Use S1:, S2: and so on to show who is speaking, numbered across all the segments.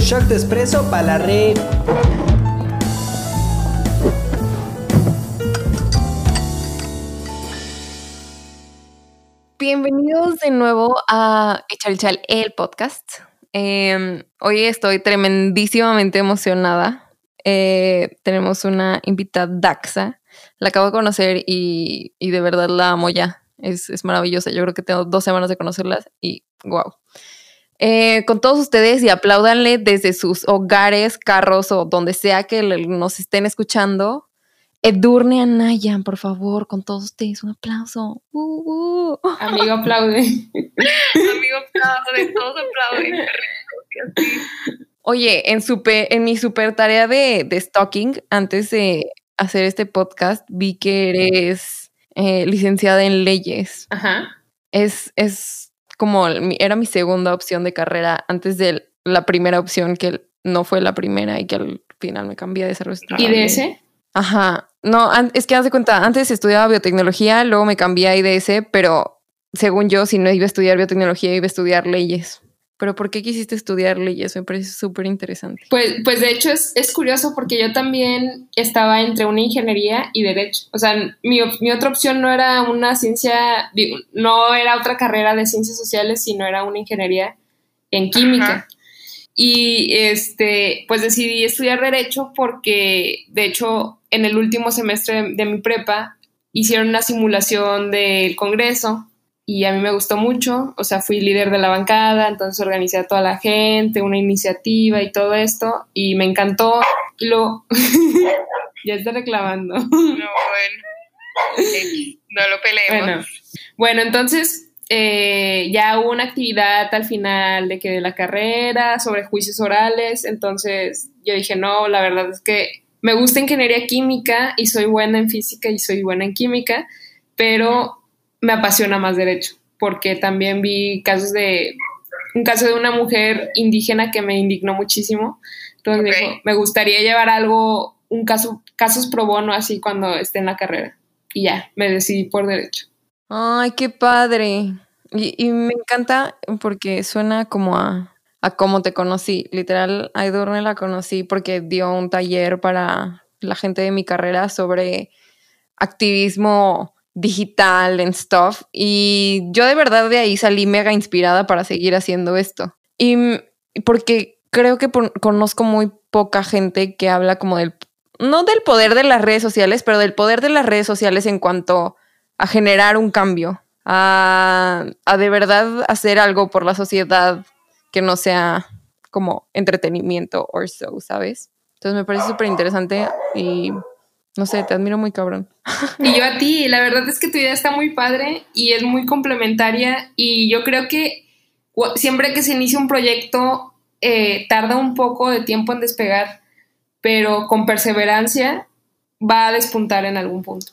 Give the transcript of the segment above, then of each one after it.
S1: de Shock de Espresso para la red.
S2: Bienvenidos de nuevo a Echar el Chal, el podcast. Em, hoy estoy tremendísimamente emocionada. Eh, tenemos una invitada, Daxa. La acabo de conocer y, de verdad la amo ya. Es, maravillosa. Yo creo que tengo dos semanas de conocerlas y wow. Eh, con todos ustedes y apláudanle desde sus hogares, carros o donde sea que nos estén escuchando. Edurne Anaya, por favor, con todos ustedes, un aplauso.
S3: Uh, uh. Amigo aplaude.
S4: Amigo aplaude, todos aplauden.
S2: Oye, en, super, en mi super tarea de, de stalking, antes de hacer este podcast, vi que eres eh, licenciada en leyes.
S3: Ajá.
S2: Es, es como era mi segunda opción de carrera antes de la primera opción que no fue la primera y que al final me cambié de desarrollo.
S3: ¿Y de ese?
S2: Ajá. No, es que haz de cuenta, antes estudiaba biotecnología, luego me cambié a IDS, pero según yo, si no iba a estudiar biotecnología, iba a estudiar leyes. Pero ¿por qué quisiste estudiar leyes? Me parece súper interesante.
S3: Pues, pues de hecho es, es, curioso porque yo también estaba entre una ingeniería y derecho. O sea, mi, mi, otra opción no era una ciencia, no era otra carrera de ciencias sociales, sino era una ingeniería en química. Y este, pues decidí estudiar derecho porque, de hecho, en el último semestre de, de mi prepa hicieron una simulación del Congreso y a mí me gustó mucho, o sea, fui líder de la bancada, entonces organicé a toda la gente, una iniciativa y todo esto, y me encantó, y lo... ya está reclamando.
S4: No, bueno, no lo peleemos.
S3: Bueno, bueno entonces eh, ya hubo una actividad al final de que de la carrera sobre juicios orales, entonces yo dije, no, la verdad es que me gusta ingeniería química y soy buena en física y soy buena en química, pero me apasiona más derecho, porque también vi casos de, un caso de una mujer indígena que me indignó muchísimo. Entonces me gustaría llevar algo, un caso, casos pro bono así cuando esté en la carrera. Y ya, me decidí por derecho.
S2: Ay, qué padre. Y, me encanta porque suena como a, a cómo te conocí. Literal, a Edurne la conocí porque dio un taller para la gente de mi carrera sobre activismo digital en stuff. Y yo de verdad de ahí salí mega inspirada para seguir haciendo esto. Y porque creo que conozco muy poca gente que habla como del, no del poder de las redes sociales, pero del poder de las redes sociales en cuanto a generar un cambio, a, a de verdad hacer algo por la sociedad que no sea como entretenimiento o so, ¿sabes? Entonces me parece súper interesante y no sé, te admiro muy cabrón.
S3: Y yo a ti, la verdad es que tu idea está muy padre y es muy complementaria y yo creo que siempre que se inicia un proyecto eh, tarda un poco de tiempo en despegar, pero con perseverancia va a despuntar en algún punto.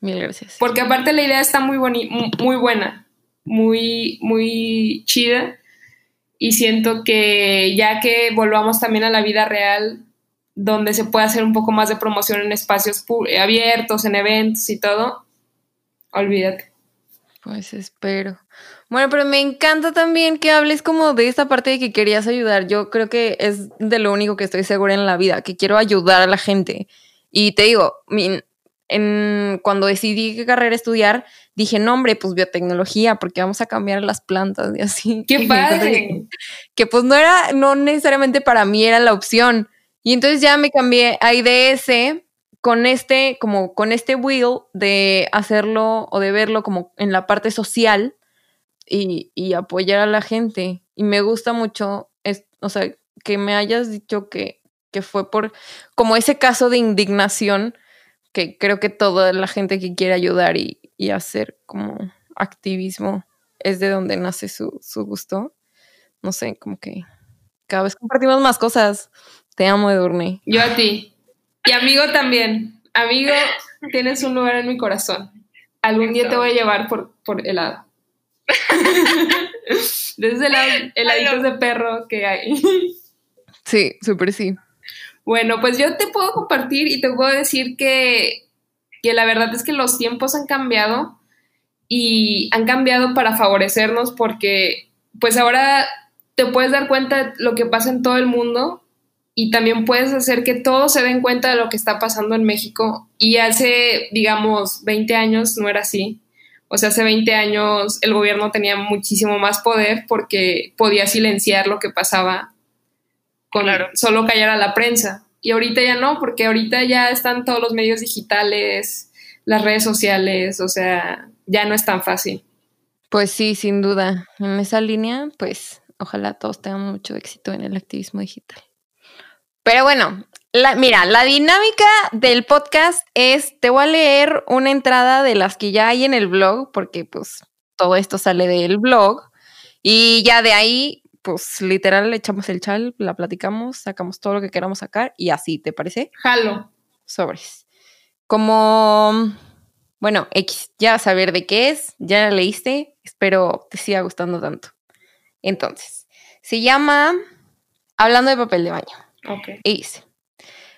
S2: Mil gracias.
S3: Porque aparte la idea está muy, muy buena, muy, muy chida y siento que ya que volvamos también a la vida real, donde se puede hacer un poco más de promoción en espacios abiertos, en eventos y todo, olvídate.
S2: Pues espero. Bueno, pero me encanta también que hables como de esta parte de que querías ayudar. Yo creo que es de lo único que estoy segura en la vida, que quiero ayudar a la gente. Y te digo, en, cuando decidí qué carrera estudiar, dije, no, hombre, pues biotecnología, porque vamos a cambiar las plantas y así.
S3: ¡Qué padre!
S2: que pues no era, no necesariamente para mí era la opción, y entonces ya me cambié a IDS con este, como con este will de hacerlo o de verlo como en la parte social y, y apoyar a la gente. Y me gusta mucho, es, o sea, que me hayas dicho que, que fue por como ese caso de indignación que creo que toda la gente que quiere ayudar y, y hacer como activismo es de donde nace su, su gusto. No sé, como que cada vez compartimos más cosas. Te amo, Edurne.
S3: Yo a ti. Y amigo también. Amigo, tienes un lugar en mi corazón. Algún día te voy a llevar por, por helado. Desde el heladitos de perro que hay.
S2: Sí, súper sí.
S3: Bueno, pues yo te puedo compartir y te puedo decir que, que la verdad es que los tiempos han cambiado y han cambiado para favorecernos porque pues ahora te puedes dar cuenta de lo que pasa en todo el mundo y también puedes hacer que todos se den cuenta de lo que está pasando en México. Y hace, digamos, 20 años no era así. O sea, hace 20 años el gobierno tenía muchísimo más poder porque podía silenciar lo que pasaba con solo callar a la prensa. Y ahorita ya no, porque ahorita ya están todos los medios digitales, las redes sociales, o sea, ya no es tan fácil.
S2: Pues sí, sin duda. En esa línea, pues ojalá todos tengan mucho éxito en el activismo digital. Pero bueno, mira, la dinámica del podcast es, te voy a leer una entrada de las que ya hay en el blog, porque pues todo esto sale del blog, y ya de ahí, pues literal le echamos el chal, la platicamos, sacamos todo lo que queramos sacar, y así, ¿te parece?
S3: Jalo.
S2: Sobres. Como, bueno, X, ya saber de qué es, ya la leíste, espero te siga gustando tanto. Entonces, se llama Hablando de papel de baño. Y dice,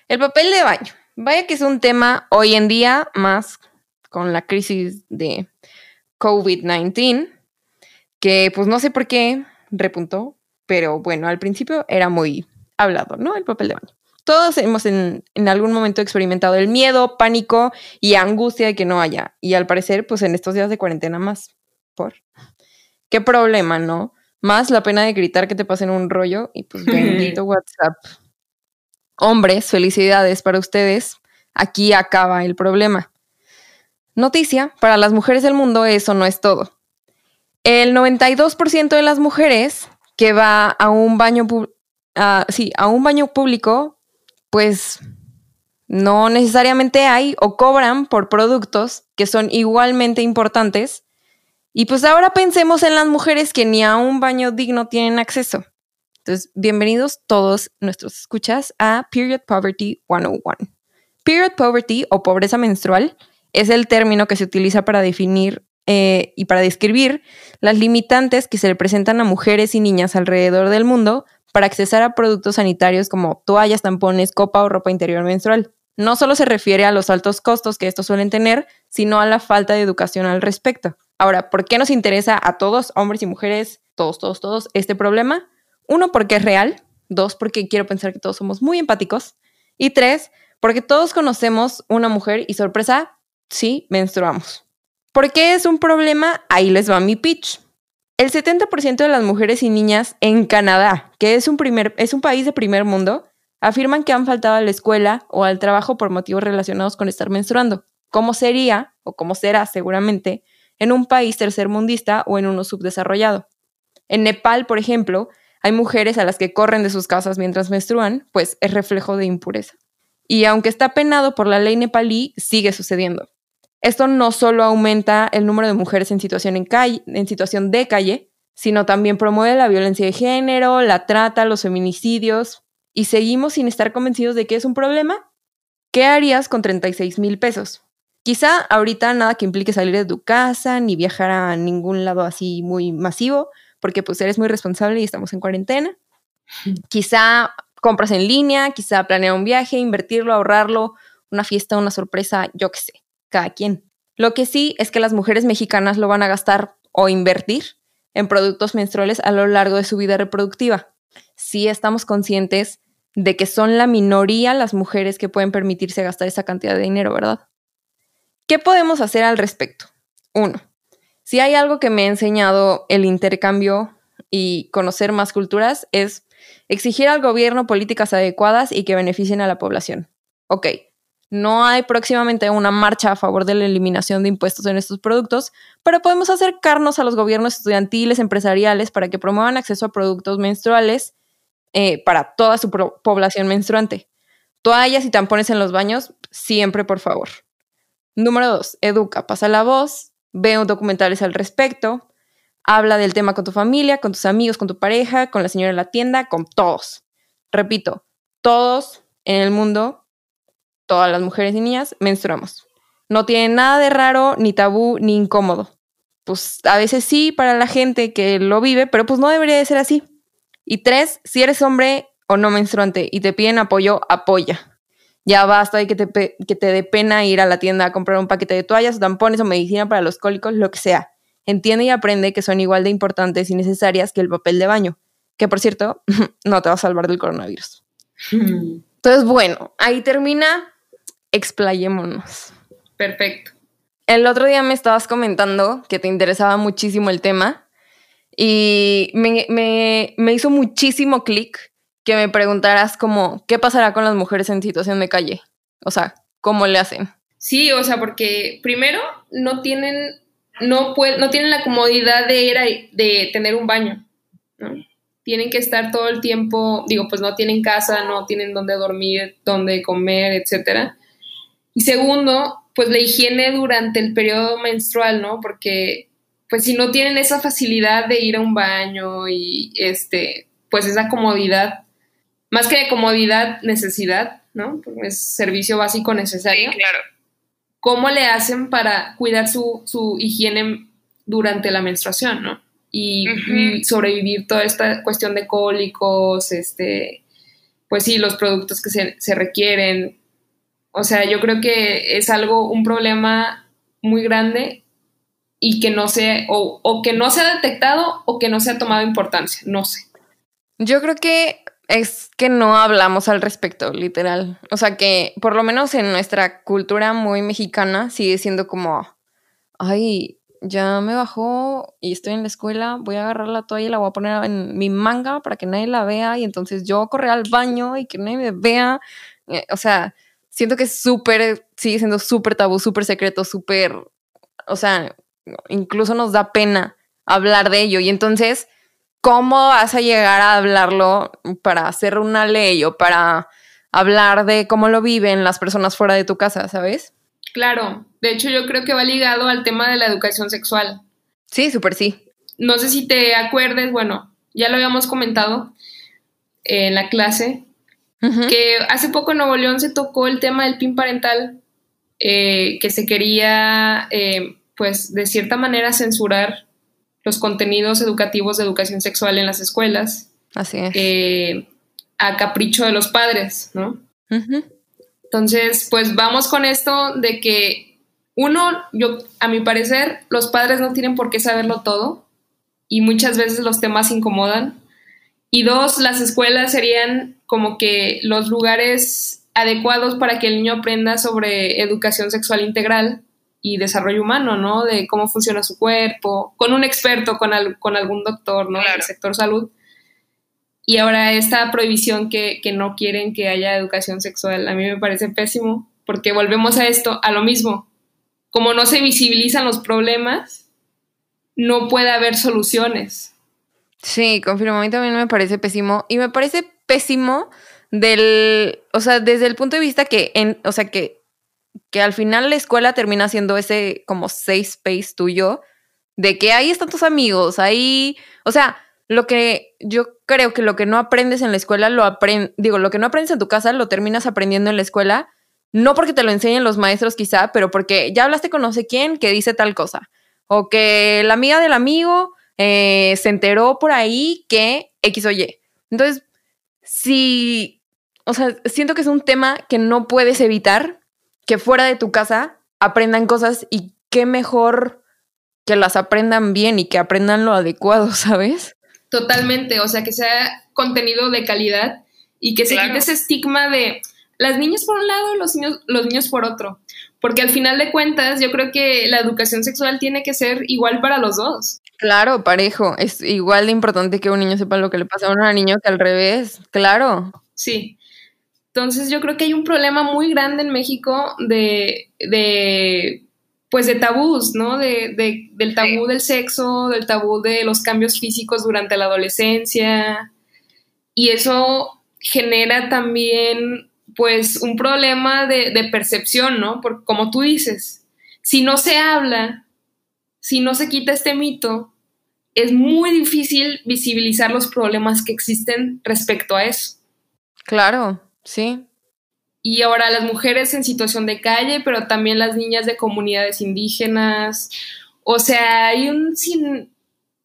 S2: el papel de baño. Vaya que es un tema hoy en día más con la crisis de COVID-19, que pues no sé por qué repuntó, pero bueno, al principio era muy hablado, ¿no? El papel de baño. Todos hemos en, en, algún momento experimentado el miedo, pánico y angustia de que no haya. Y al parecer, pues en estos días de cuarentena más. ¿Por? ¿Qué problema, no? Más la pena de gritar que te pasen un rollo y pues bendito WhatsApp. Hombres, felicidades para ustedes. Aquí acaba el problema. Noticia, para las mujeres del mundo eso no es todo. El 92% de las mujeres que va a un baño sí, a un baño público, pues no necesariamente hay o cobran por productos que son igualmente importantes. Y pues ahora pensemos en las mujeres que ni a un baño digno tienen acceso. Entonces, bienvenidos todos nuestros escuchas a Period Poverty 101. Period Poverty o pobreza menstrual es el término que se utiliza para definir eh, y para describir las limitantes que se le presentan a mujeres y niñas alrededor del mundo para accesar a productos sanitarios como toallas, tampones, copa o ropa interior menstrual. No solo se refiere a los altos costos que estos suelen tener, sino a la falta de educación al respecto. Ahora, ¿por qué nos interesa a todos, hombres y mujeres, todos, todos, todos, este problema? Uno, porque es real. Dos, porque quiero pensar que todos somos muy empáticos. Y tres, porque todos conocemos una mujer y sorpresa, sí, menstruamos. ¿Por qué es un problema? Ahí les va mi pitch. El 70% de las mujeres y niñas en Canadá, que es un, primer, es un país de primer mundo, afirman que han faltado a la escuela o al trabajo por motivos relacionados con estar menstruando. ¿Cómo sería, o cómo será seguramente, en un país tercermundista o en uno subdesarrollado? En Nepal, por ejemplo, hay mujeres a las que corren de sus casas mientras menstruan, pues es reflejo de impureza. Y aunque está penado por la ley nepalí, sigue sucediendo. Esto no solo aumenta el número de mujeres en situación, de calle, sino también promueve la violencia de género, la trata, los feminicidios, y seguimos sin estar convencidos de que es un problema. ¿Qué harías con 36 mil pesos? Quizá ahorita nada que implique salir de tu casa ni viajar a ningún lado así muy masivo, porque pues eres muy responsable y estamos en cuarentena. Quizá compras en línea, quizá planear un viaje, invertirlo, ahorrarlo, una fiesta, una sorpresa, yo qué sé, cada quien. Lo que sí es que las mujeres mexicanas lo van a gastar o invertir en productos menstruales a lo largo de su vida reproductiva. Sí estamos conscientes de que son la minoría las mujeres que pueden permitirse gastar esa cantidad de dinero, ¿verdad? ¿Qué podemos hacer al respecto? Uno, si hay algo que me ha enseñado el intercambio y conocer más culturas es exigir al gobierno políticas adecuadas y que beneficien a la población. Ok, no hay próximamente una marcha a favor de la eliminación de impuestos en estos productos, pero podemos acercarnos a los gobiernos estudiantiles, empresariales, para que promuevan acceso a productos menstruales eh, para toda su población menstruante. Toallas y tampones en los baños, siempre, por favor. Número dos, educa, pasa la voz, Veo documentales al respecto, habla del tema con tu familia, con tus amigos, con tu pareja, con la señora de la tienda, con todos. Repito, todos en el mundo, todas las mujeres y niñas, menstruamos. No tiene nada de raro, ni tabú, ni incómodo. Pues a veces sí para la gente que lo vive, pero pues no debería de ser así. Y tres, si eres hombre o no menstruante y te piden apoyo, apoya. Ya basta de que te, que te dé pena ir a la tienda a comprar un paquete de toallas, tampones o medicina para los cólicos, lo que sea. Entiende y aprende que son igual de importantes y necesarias que el papel de baño. que por cierto, no te va a salvar del coronavirus. Entonces, bueno, ahí termina. Explayémonos.
S3: Perfecto.
S2: El otro día me estabas comentando que te interesaba muchísimo el tema y me, me, me hizo muchísimo clic que me preguntaras como, ¿qué pasará con las mujeres en situación de calle? O sea, ¿cómo le hacen?
S3: Sí, o sea, porque primero no tienen, no pueden, no tienen la comodidad de ir a, de tener un baño, ¿no? Tienen que estar todo el tiempo, digo, pues no tienen casa, no tienen dónde dormir, dónde comer, etcétera. Y segundo, pues la higiene durante el periodo menstrual, ¿no? Porque pues si no tienen esa facilidad de ir a un baño y este, pues esa comodidad, más que de comodidad, necesidad, ¿no? Porque es servicio básico necesario.
S4: Sí, claro.
S3: ¿Cómo le hacen para cuidar su, su higiene durante la menstruación, ¿no? Y,
S4: Ujú.
S3: y sobrevivir toda esta cuestión de cólicos, este, pues sí, los productos que se, se requieren. O sea, yo creo que es algo, un problema muy grande y que no se, o, o que no se ha detectado o que no se ha tomado importancia, no sé.
S2: Yo creo que es que no hablamos al respecto, literal. O sea que por lo menos en nuestra cultura muy mexicana sigue siendo como, ay, ya me bajó y estoy en la escuela, voy a agarrar la toalla y la voy a poner en mi manga para que nadie la vea y entonces yo correr al baño y que nadie me vea. Eh, O sea, siento que es súper, sigue siendo súper tabú, súper secreto, súper, o sea, incluso nos da pena hablar de ello y entonces... ¿cómo vas a llegar a hablarlo para hacer una ley o para hablar de cómo lo viven las personas fuera de tu casa, ¿sabes?
S3: Claro, de hecho yo creo que va ligado al tema de la educación sexual.
S2: Sí, súper sí.
S3: No sé si te acuerdes, bueno, ya lo habíamos comentado en la clase, que hace poco en Nuevo León se tocó el tema del PIN parental, eh, que se quería, eh, pues, de cierta manera censurar los contenidos educativos de educación sexual en las escuelas
S2: Así es.
S3: eh, a capricho de los padres, ¿no? Entonces, pues vamos con esto de que uno, yo, a mi parecer, los padres no tienen por qué saberlo todo y muchas veces los temas incomodan. Y dos, las escuelas serían como que los lugares adecuados para que el niño aprenda sobre educación sexual integral y desarrollo humano, ¿no? De cómo funciona su cuerpo, con un experto, con, al- con algún doctor, ¿no?
S4: Claro.
S3: Del sector salud. Y ahora esta prohibición que, que no quieren que haya educación sexual, a mí me parece pésimo, porque volvemos a esto, a lo mismo. Como no se visibilizan los problemas, no puede haber soluciones.
S2: Sí, confirmo, a mí también me parece pésimo. Y me parece pésimo del, o sea, desde el punto de vista que, en, o sea, que, que al final la escuela termina siendo ese como safe space tuyo, de que ahí están tus amigos, ahí, o sea, lo que yo creo que lo que no aprendes en la escuela, lo aprendes, digo, lo que no aprendes en tu casa, lo terminas aprendiendo en la escuela, no porque te lo enseñen los maestros quizá, pero porque ya hablaste con no sé quién que dice tal cosa, o que la amiga del amigo eh, se enteró por ahí que X o Y. Entonces, si, o sea, siento que es un tema que no puedes evitar que fuera de tu casa aprendan cosas y qué mejor que las aprendan bien y que aprendan lo adecuado, ¿sabes?
S3: Totalmente, o sea, que sea contenido de calidad y que se quite ese estigma de las niñas por un lado, los niños, los niños por otro. Porque al final de cuentas, yo creo que la educación sexual tiene que ser igual para los dos.
S2: Claro, parejo. Es igual de importante que un niño sepa lo que le pasa a un niño que al revés. Claro.
S3: Sí. Entonces yo creo que hay un problema muy grande en México de, de pues de tabús, ¿no? De, de- del tabú del sexo, del tabú de los cambios físicos durante la adolescencia. Y eso genera también pues un problema de, de percepción, ¿no? Porque como tú dices, si no se habla, si no se quita este mito, es muy difícil visibilizar los problemas que existen respecto a eso.
S2: Claro, sí.
S3: Y ahora las mujeres en situación de calle, pero también las niñas de comunidades indígenas. O sea, hay un, sin,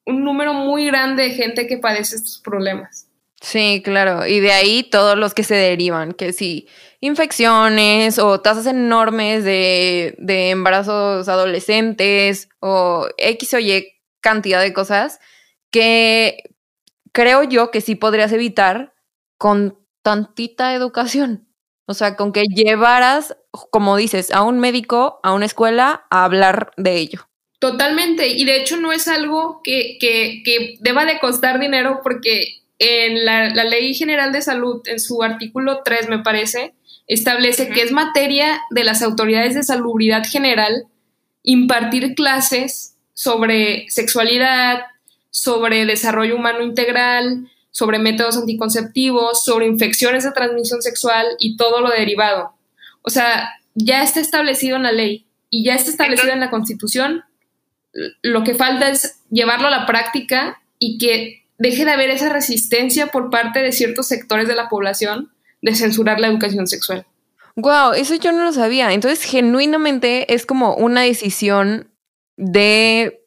S3: un número muy grande de gente que padece estos problemas.
S2: Sí, claro. Y de ahí todos los que se derivan, que sí, infecciones o tasas enormes de, de embarazos adolescentes o X o Y cantidad de cosas que creo yo que sí podrías evitar con tantita educación. O sea, con que llevaras, como dices, a un médico, a una escuela, a hablar de ello.
S3: Totalmente, y de hecho no es algo que, que, que deba de costar dinero porque en la, la, Ley General de Salud, en su artículo 3, me parece, establece que es materia de las autoridades de salubridad general impartir clases sobre sexualidad, sobre desarrollo humano integral, sobre métodos anticonceptivos, sobre infecciones de transmisión sexual y todo lo derivado. O sea, ya está establecido en la ley y ya está establecido en la Constitución. Lo que falta es llevarlo a la práctica y que deje de haber esa resistencia por parte de ciertos sectores de la población de censurar la educación sexual.
S2: Wow, eso yo no lo sabía. Entonces, genuinamente es como una decisión de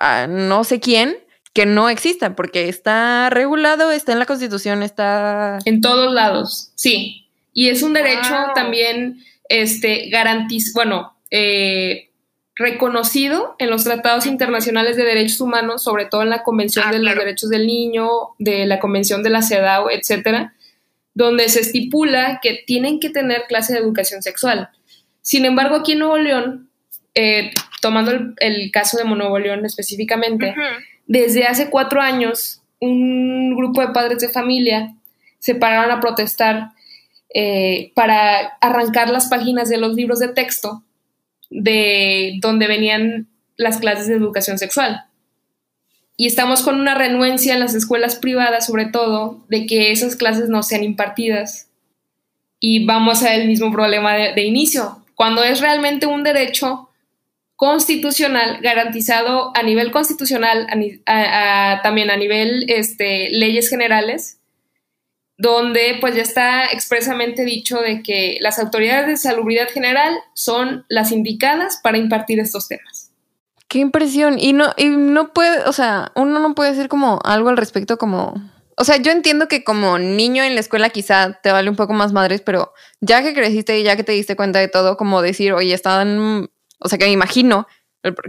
S2: uh, no sé quién que no exista, porque está regulado, está en la Constitución, está...
S3: En todos lados, sí. Y es un derecho wow. también este, garantiz bueno, eh, reconocido en los tratados internacionales de derechos humanos, sobre todo en la Convención ah, de claro. los Derechos del Niño, de la Convención de la CEDAW, etcétera, donde se estipula que tienen que tener clase de educación sexual. Sin embargo, aquí en Nuevo León, eh, tomando el, el, caso de Nuevo León específicamente, uh -huh desde hace cuatro años, un grupo de padres de familia se pararon a protestar eh, para arrancar las páginas de los libros de texto de donde venían las clases de educación sexual. Y estamos con una renuencia en las escuelas privadas, sobre todo, de que esas clases no sean impartidas. Y vamos al mismo problema de, de inicio. Cuando es realmente un derecho constitucional garantizado a nivel constitucional, a, a, a, también a nivel este, leyes generales, donde pues ya está expresamente dicho de que las autoridades de salubridad general son las indicadas para impartir estos temas.
S2: Qué impresión. Y no, y no puede, o sea, uno no puede decir como algo al respecto como... O sea, yo entiendo que como niño en la escuela quizá te vale un poco más madres, pero ya que creciste y ya que te diste cuenta de todo, como decir, oye, están o sea que me imagino,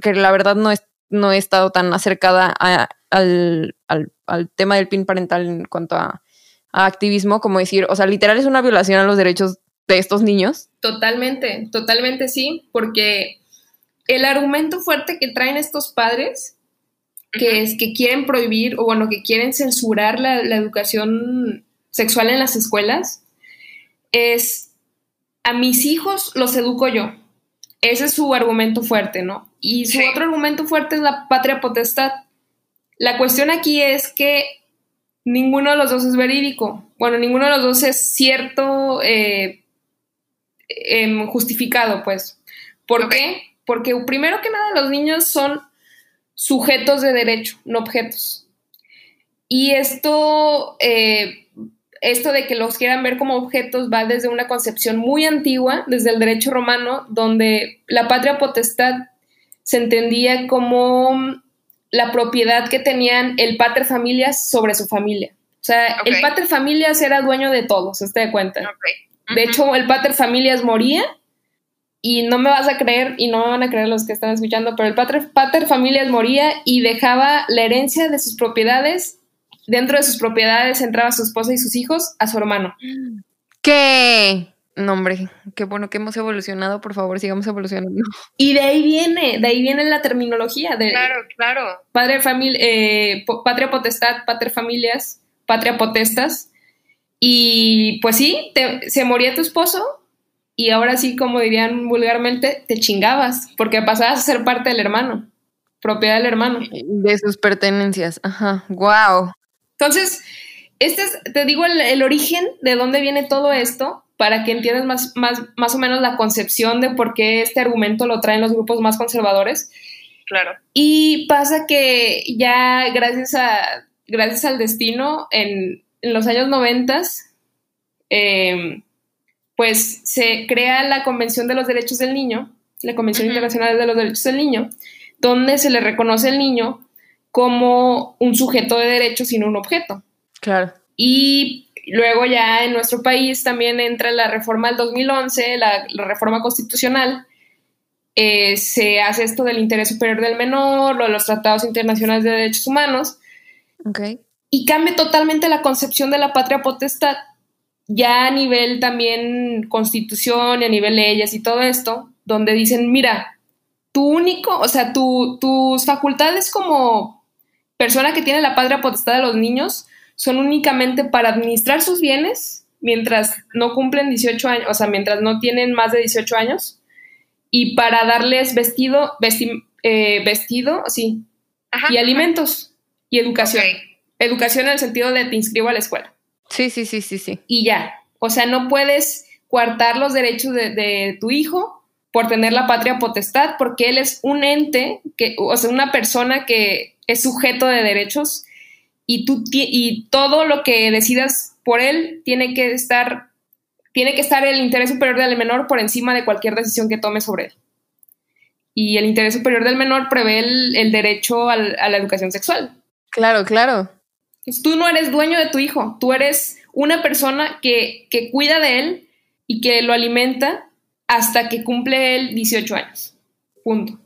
S2: que la verdad no, es, no he estado tan acercada a, al, al, al, tema del PIN parental en cuanto a, a, activismo, como decir, o sea, literal es una violación a los derechos de estos niños.
S3: Totalmente, totalmente sí, porque el argumento fuerte que traen estos padres, que es que quieren prohibir o bueno, que quieren censurar la, la educación sexual en las escuelas, es a mis hijos los educo yo. Ese es su argumento fuerte, ¿no? Y su sí. otro argumento fuerte es la patria potestad. La cuestión aquí es que ninguno de los dos es verídico. Bueno, ninguno de los dos es cierto, eh, eh, justificado, pues. ¿Por okay. qué? Porque primero que nada los niños son sujetos de derecho, no objetos. Y esto eh, esto de que los quieran ver como objetos va desde una concepción muy antigua, desde el derecho romano, donde la patria potestad se entendía como la propiedad que tenían el pater familias sobre su familia. O sea, okay. el pater familias era dueño de todo, se te de cuenta. Okay. Uh -huh. De hecho, el pater familias moría y no me vas a creer y no me van a creer los que están escuchando, pero el pater, pater familias moría y dejaba la herencia de sus propiedades dentro de sus propiedades entraba su esposa y sus hijos a su hermano.
S2: ¿Qué? No, hombre, qué bueno que hemos evolucionado, por favor, sigamos evolucionando.
S3: Y de ahí viene, de ahí viene la terminología de
S4: claro, claro.
S3: padre familia, eh, patria potestad, pater familias, patria potestas. Y pues sí, te, se moría tu esposo y ahora sí, como dirían vulgarmente, te chingabas, porque pasabas a ser parte del hermano, propiedad del hermano.
S2: De sus pertenencias, ajá, wow.
S3: Entonces, este es, te digo, el, el, origen de dónde viene todo esto, para que entiendas más, más, más o menos la concepción de por qué este argumento lo traen los grupos más conservadores.
S4: Claro.
S3: Y pasa que ya gracias, a, gracias al destino, en, en los años noventas, eh, pues se crea la Convención de los Derechos del Niño, la Convención uh -huh. Internacional de los Derechos del Niño, donde se le reconoce al niño como un sujeto de derecho, sino un objeto.
S2: Claro.
S3: Y luego ya en nuestro país también entra la reforma del 2011, la, la reforma constitucional, eh, se hace esto del interés superior del menor, lo de los tratados internacionales de derechos humanos.
S2: Okay.
S3: y cambie totalmente la concepción de la patria potestad, ya a nivel también constitución y a nivel leyes y todo esto, donde dicen, mira, tu único, o sea, tus facultades como persona que tiene la patria potestad de los niños son únicamente para administrar sus bienes mientras no cumplen 18 años, o sea, mientras no tienen más de 18 años, y para darles vestido, eh, vestido, sí, y alimentos y educación. Educación en el sentido de te inscribo a la escuela.
S2: Sí, sí, sí, sí, sí.
S3: Y ya. O sea, no puedes coartar los derechos de, de tu hijo por tener la patria potestad, porque él es un ente, que, o sea, una persona que es sujeto de derechos y, tú, y todo lo que decidas por él tiene que estar, tiene que estar el interés superior del menor por encima de cualquier decisión que tome sobre él. Y el interés superior del menor prevé el, derecho a la educación sexual.
S2: Claro, claro.
S3: tú no eres dueño de tu hijo, tú eres una persona que, que cuida de él y que lo alimenta hasta que cumple él 18 años. Punto.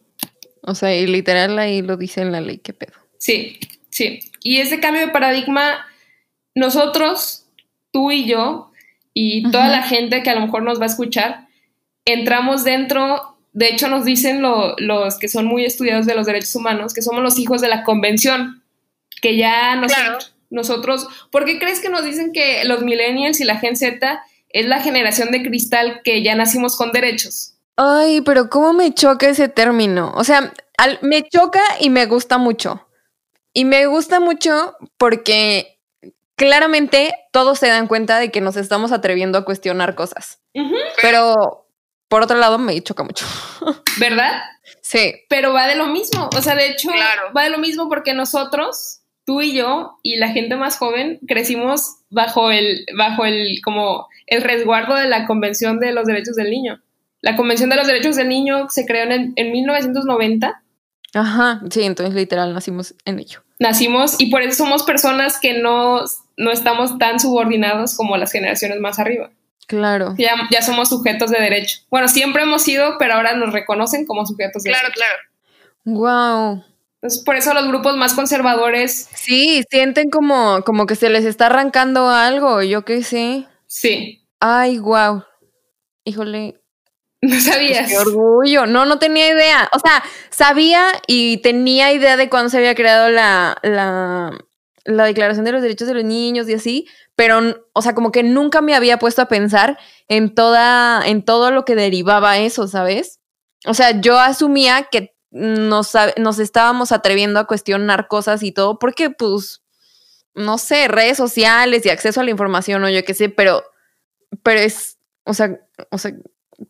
S2: O sea, y literal ahí lo dice en la ley, qué pedo.
S3: Sí, sí. Y ese cambio de paradigma, nosotros, tú y yo, y toda la gente que a lo mejor nos va a escuchar, entramos dentro, de hecho nos dicen los que son muy estudiados de los derechos humanos, que somos los hijos de la convención, que ya nosotros, nosotros, ¿por qué crees que nos dicen que los millennials y la Gen Z es la generación de cristal que ya nacimos con derechos?
S2: Ay, pero cómo me choca ese término. O sea, me choca y me gusta mucho. Y me gusta mucho porque claramente todos se dan cuenta de que nos estamos atreviendo a cuestionar cosas. Pero por otro lado me choca mucho.
S3: ¿Verdad?
S2: Sí.
S3: Pero va de lo mismo. O sea, de hecho, va de lo mismo porque nosotros, tú y yo, y la gente más joven, crecimos bajo el, bajo el, como el resguardo de la Convención de los Derechos del Niño. La Convención de los Derechos del Niño se creó en, en 1990.
S2: Ajá, sí, entonces literal nacimos en ello.
S3: Nacimos y por eso somos personas que no, no estamos tan subordinados como las generaciones más arriba.
S2: Claro.
S3: Ya, ya somos sujetos de derecho. Bueno, siempre hemos sido, pero ahora nos reconocen como sujetos de
S4: derecho.
S3: Claro,
S4: claro.
S2: Wow.
S3: Entonces, por eso los grupos más conservadores.
S2: Sí, sienten como, como que se les está arrancando algo, yo qué sé.
S3: Sí.
S2: Ay, wow. Híjole.
S3: No sabías.
S2: qué orgullo. No, no tenía idea. O sea, sabía y tenía idea de cuándo se había creado la, la, la Declaración de los Derechos de los Niños y así, pero, o sea, como que nunca me había puesto a pensar en toda, en todo lo que derivaba eso, ¿sabes? O sea, yo asumía que nos, nos estábamos atreviendo a cuestionar cosas y todo, porque, pues, no sé, redes sociales y acceso a la información o yo qué sé, pero, pero es, o sea, o sea,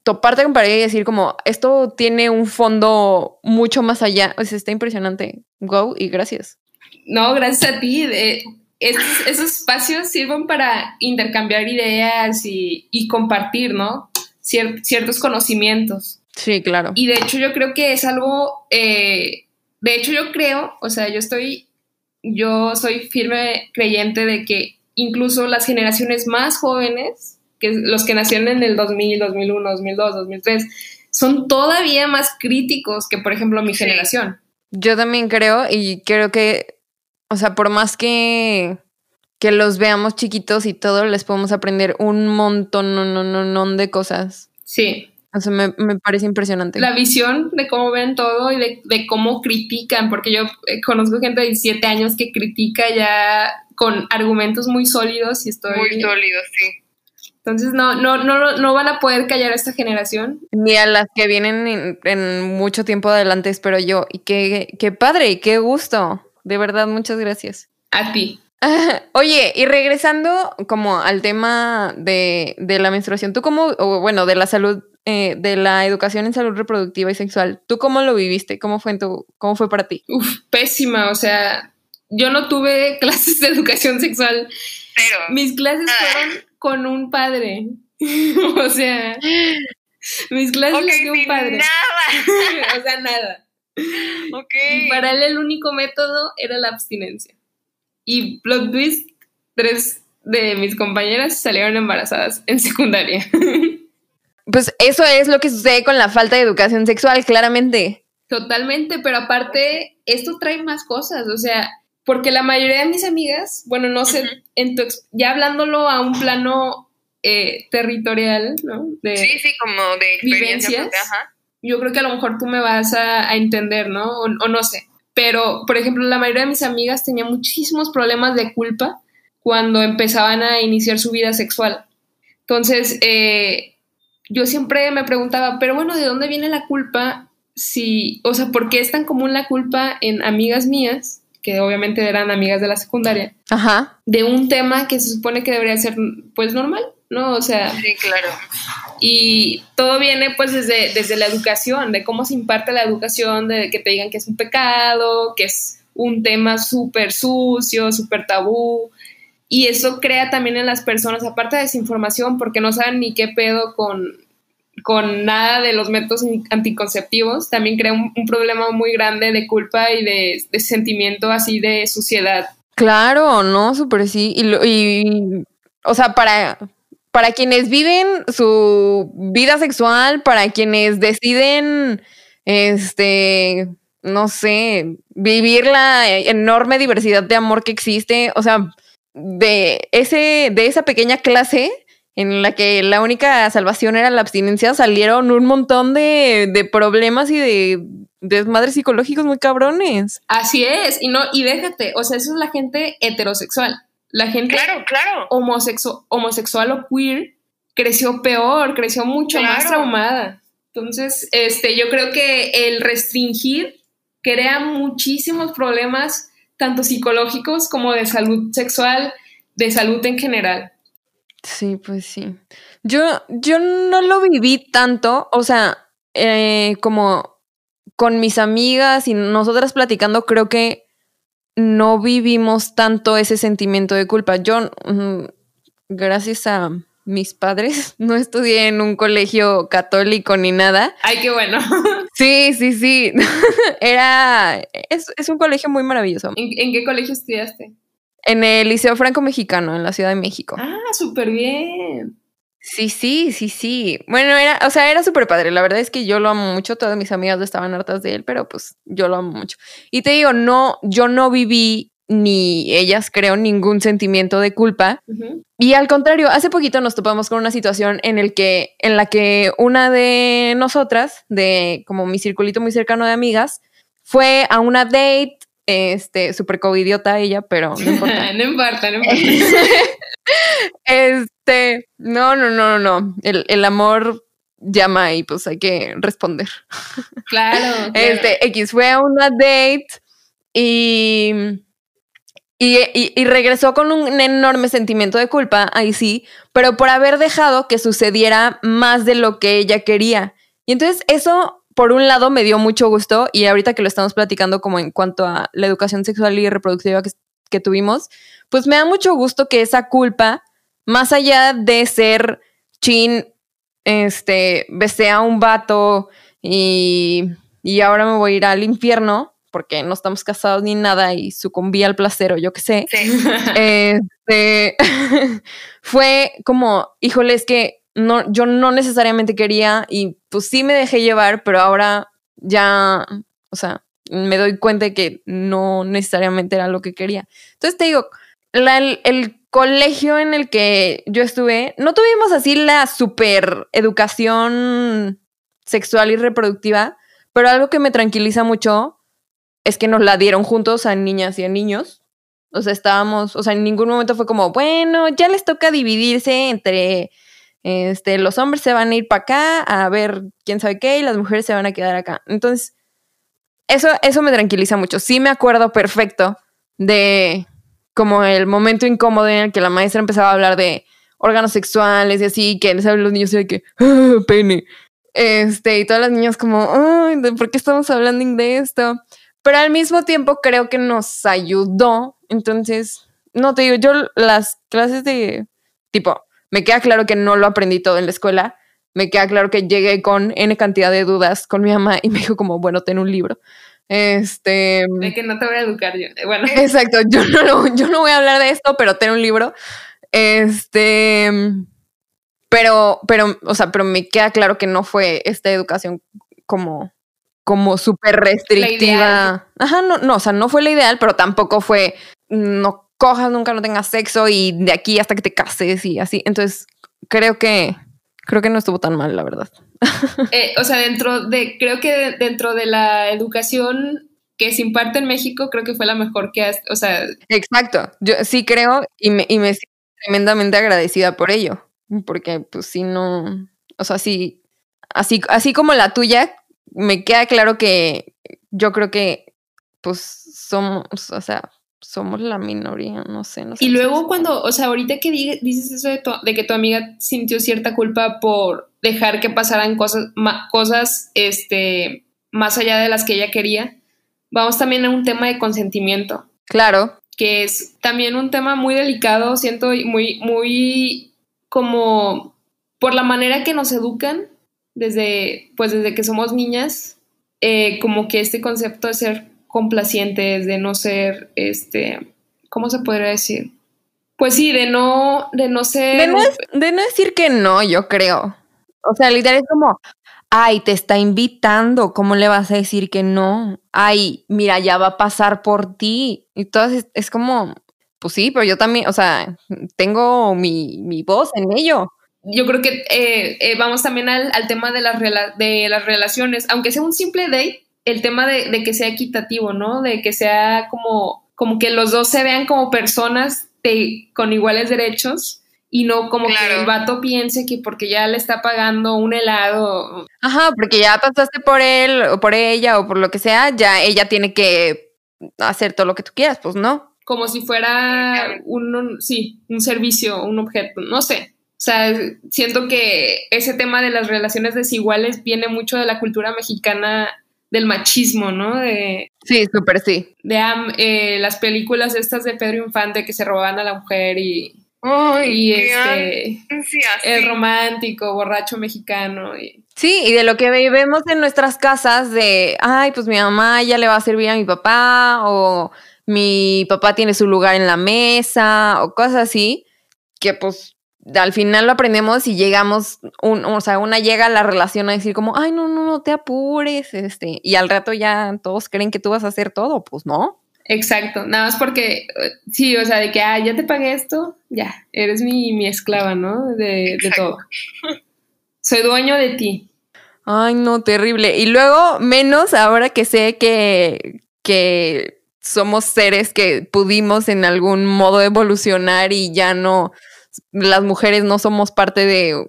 S2: toparte con pared y decir como, esto tiene un fondo mucho más allá, o sea, está impresionante. Go y gracias.
S3: No, gracias a ti. esos, espacios sirven para intercambiar ideas y, compartir, ¿no? ciertos conocimientos.
S2: Sí, claro.
S3: Y de hecho yo creo que es algo, eh, de hecho yo creo, o sea, yo estoy yo soy firme creyente de que incluso las generaciones más jóvenes, que los que nacieron en el 2000, 2001, 2002, 2003, son todavía más críticos que, por ejemplo, mi generación.
S2: Yo también creo y creo que, o sea, por más que, que los veamos chiquitos y todo, les podemos aprender un montón no, no, no, de cosas.
S3: Sí.
S2: O sea, me, parece impresionante.
S3: La visión de cómo ven todo y de, cómo critican, porque yo eh, conozco gente de 17 años que critica ya con argumentos muy sólidos y estoy...
S4: Muy sólidos, sí.
S3: Entonces no, no, no, no van a poder callar a esta generación.
S2: Ni a las que vienen en, mucho tiempo adelante, espero yo. Y qué, qué padre, qué gusto. De verdad, muchas gracias.
S3: A ti.
S2: Oye, y regresando como al tema de, de la menstruación, ¿tú cómo, o bueno, de la salud eh, de la educación en salud reproductiva y sexual. ¿Tú cómo lo viviste? ¿Cómo fue, en tu, cómo fue para ti?
S3: Uf, pésima, o sea, yo no tuve clases de educación sexual.
S4: Pero,
S3: mis clases fueron con un padre. o sea, mis clases
S4: okay,
S3: con un padre.
S4: Nada.
S3: o sea, nada.
S4: Ok.
S3: Y para él el único método era la abstinencia. Y plot twist, tres de mis compañeras salieron embarazadas en secundaria.
S2: Pues eso es lo que sucede con la falta de educación sexual, claramente.
S3: Totalmente, pero aparte, esto trae más cosas, o sea, porque la mayoría de mis amigas, bueno, no sé, en tu ya hablándolo a un plano eh, territorial, ¿no?
S4: De sí, sí, como de experiencias.
S3: Yo creo que a lo mejor tú me vas a, entender, ¿no? O, no sé. Pero, por ejemplo, la mayoría de mis amigas tenía muchísimos problemas de culpa cuando empezaban a iniciar su vida sexual. Entonces, eh, yo siempre me preguntaba, pero bueno, ¿de dónde viene la culpa? Si, o sea, ¿por qué es tan común la culpa en amigas mías que obviamente eran amigas de la secundaria,
S2: Ajá.
S3: de un tema que se supone que debería ser pues normal, ¿no? O sea...
S4: Sí, claro.
S3: Y todo viene pues desde, desde la educación, de cómo se imparte la educación, de que te digan que es un pecado, que es un tema súper sucio, súper tabú. Y eso crea también en las personas, aparte de desinformación, porque no saben ni qué pedo con, con nada de los métodos anticonceptivos, también crea un, problema muy grande de culpa y de, sentimiento así de suciedad.
S2: Claro, no, súper sí. Y, o sea, para, para quienes viven su vida sexual, para quienes deciden, este, no sé, vivir la enorme diversidad de amor que existe, o sea, de ese, de esa pequeña clase, en la que la única salvación era la abstinencia, salieron un montón de, problemas y de desmadres psicológicos muy cabrones.
S3: Así es, y no, y déjate, o sea, eso es la gente heterosexual. La gente
S4: claro, claro.
S3: homosexual o queer creció peor, creció mucho más traumada. Entonces, este, yo creo que el restringir crea muchísimos problemas, tanto psicológicos como de salud sexual, de salud en general.
S2: Sí, pues sí. Yo, yo no lo viví tanto, o sea, eh, como con mis amigas y nosotras platicando, creo que no vivimos tanto ese sentimiento de culpa. Yo, mm, gracias a mis padres, no estudié en un colegio católico ni nada.
S3: Ay, qué bueno.
S2: Sí, sí, sí. Era, es, es un colegio muy maravilloso.
S3: ¿En qué colegio estudiaste?
S2: En el Liceo Franco Mexicano, en la Ciudad de México.
S3: Ah, súper bien.
S2: Sí, sí, sí, sí. Bueno, era, o sea, era súper padre. La verdad es que yo lo amo mucho. Todas mis amigas estaban hartas de él, pero pues yo lo amo mucho. Y te digo, no, yo no viví ni ellas creo ningún sentimiento de culpa. Y al contrario, hace poquito nos topamos con una situación en el que, en la que una de nosotras, de como mi circulito muy cercano de amigas, fue a una date este, súper covidiota ella, pero no importa.
S3: no importa, no importa.
S2: este, no, no, no, no. El, el amor llama y pues hay que responder.
S3: Claro,
S2: Este, X fue a una date y, y, y, regresó con un enorme sentimiento de culpa, ahí sí, pero por haber dejado que sucediera más de lo que ella quería. Y entonces eso por un lado me dio mucho gusto y ahorita que lo estamos platicando como en cuanto a la educación sexual y reproductiva que, tuvimos, pues me da mucho gusto que esa culpa, más allá de ser chin, este, besé a un vato y, y ahora me voy a ir al infierno porque no estamos casados ni nada y sucumbí al placer o yo qué sé. Este, fue como, híjole, es que no, yo no necesariamente quería y pues sí me dejé llevar, pero ahora ya, o sea, me doy cuenta de que no necesariamente era lo que quería. Entonces te digo, el, colegio en el que yo estuve, no tuvimos así la super educación sexual y reproductiva, pero algo que me tranquiliza mucho es que nos la dieron juntos a niñas y a niños. O sea, estábamos, o sea, en ningún momento fue como, bueno, ya les toca dividirse entre este, los hombres se van a ir para acá a ver quién sabe qué y las mujeres se van a quedar acá. Entonces, eso, eso me tranquiliza mucho. Sí me acuerdo perfecto de como el momento incómodo en el que la maestra empezaba a hablar de órganos sexuales y así, que los niños de que, ah, pene. Este, y todas las niñas como, ay, ¿por qué estamos hablando de esto? Pero al mismo tiempo creo que nos ayudó. Entonces, no te digo, yo las clases de tipo, me queda claro que no lo aprendí todo en la escuela. Me queda claro que llegué con N cantidad de dudas con mi mamá y me dijo como, bueno, ten un libro. Este...
S3: De que no te voy a educar yo. Bueno.
S2: Exacto, yo no, yo no voy a hablar de esto, pero ten un libro. Este... Pero, pero, o sea, pero me queda claro que no fue esta educación como como súper restrictiva. Ajá, no, no, o sea, no fue la ideal, pero tampoco fue no cojas nunca, no tengas sexo y de aquí hasta que te cases y así. Entonces, creo que creo que no estuvo tan mal, la verdad.
S3: Eh, o sea, dentro de, creo que dentro de la educación que se imparte en México, creo que fue la mejor que has, o sea.
S2: Exacto, yo sí creo y me, y me siento tremendamente agradecida por ello, porque pues si no, o sea, sí, así, así como la tuya, me queda claro que yo creo que pues somos, o sea, somos la minoría, no sé. No sé
S3: y luego cuando, o sea, ahorita que dices eso de, de, que tu amiga sintió cierta culpa por dejar que pasaran cosas, cosas este, más allá de las que ella quería, vamos también a un tema de consentimiento.
S2: Claro.
S3: Que es también un tema muy delicado, siento muy, muy como por la manera que nos educan desde, pues desde que somos niñas, eh, como que este concepto de ser complacientes, de no ser, este, ¿cómo se podría decir? Pues sí, de no, de no ser...
S2: De no, de no decir que no, yo creo. O sea, literal es como, ay, te está invitando, ¿cómo le vas a decir que no? Ay, mira, ya va a pasar por ti. Y todo es, como, pues sí, pero yo también, o sea, tengo mi, mi voz en ello.
S3: Yo creo que eh, eh, vamos también al, al tema de las, de las relaciones, aunque sea un simple date, el tema de, que sea equitativo, ¿no? De que sea como, como que los dos se vean como personas con iguales derechos y no como que el vato piense que porque ya le está pagando un helado.
S2: Ajá, porque ya pasaste por él o por ella o por lo que sea, ya ella tiene que hacer todo lo que tú quieras, pues no.
S3: Como si fuera un, sí, un servicio, un objeto, no sé. O sea, siento que ese tema de las relaciones desiguales viene mucho de la cultura mexicana del machismo, ¿no? De,
S2: sí, súper sí.
S3: De eh, las películas estas de Pedro Infante que se roban a la mujer y, y este el romántico, borracho mexicano. Y...
S2: Sí, y de lo que vemos en nuestras casas de, ay, pues mi mamá ya le va a servir a mi papá o mi papá tiene su lugar en la mesa o cosas así, que pues al final lo aprendemos y llegamos, un, o sea, una llega a la relación a decir como, ay, no, no, no te apures, este, y al rato ya todos creen que tú vas a hacer todo, pues no.
S3: Exacto, nada más porque, sí, o sea, de que, ah, ya te pagué esto, ya, eres mi, mi esclava, ¿no? De, de todo. Soy dueño de ti.
S2: Ay, no, terrible. Y luego, menos ahora que sé que, que somos seres que pudimos en algún modo evolucionar y ya no las mujeres no somos parte de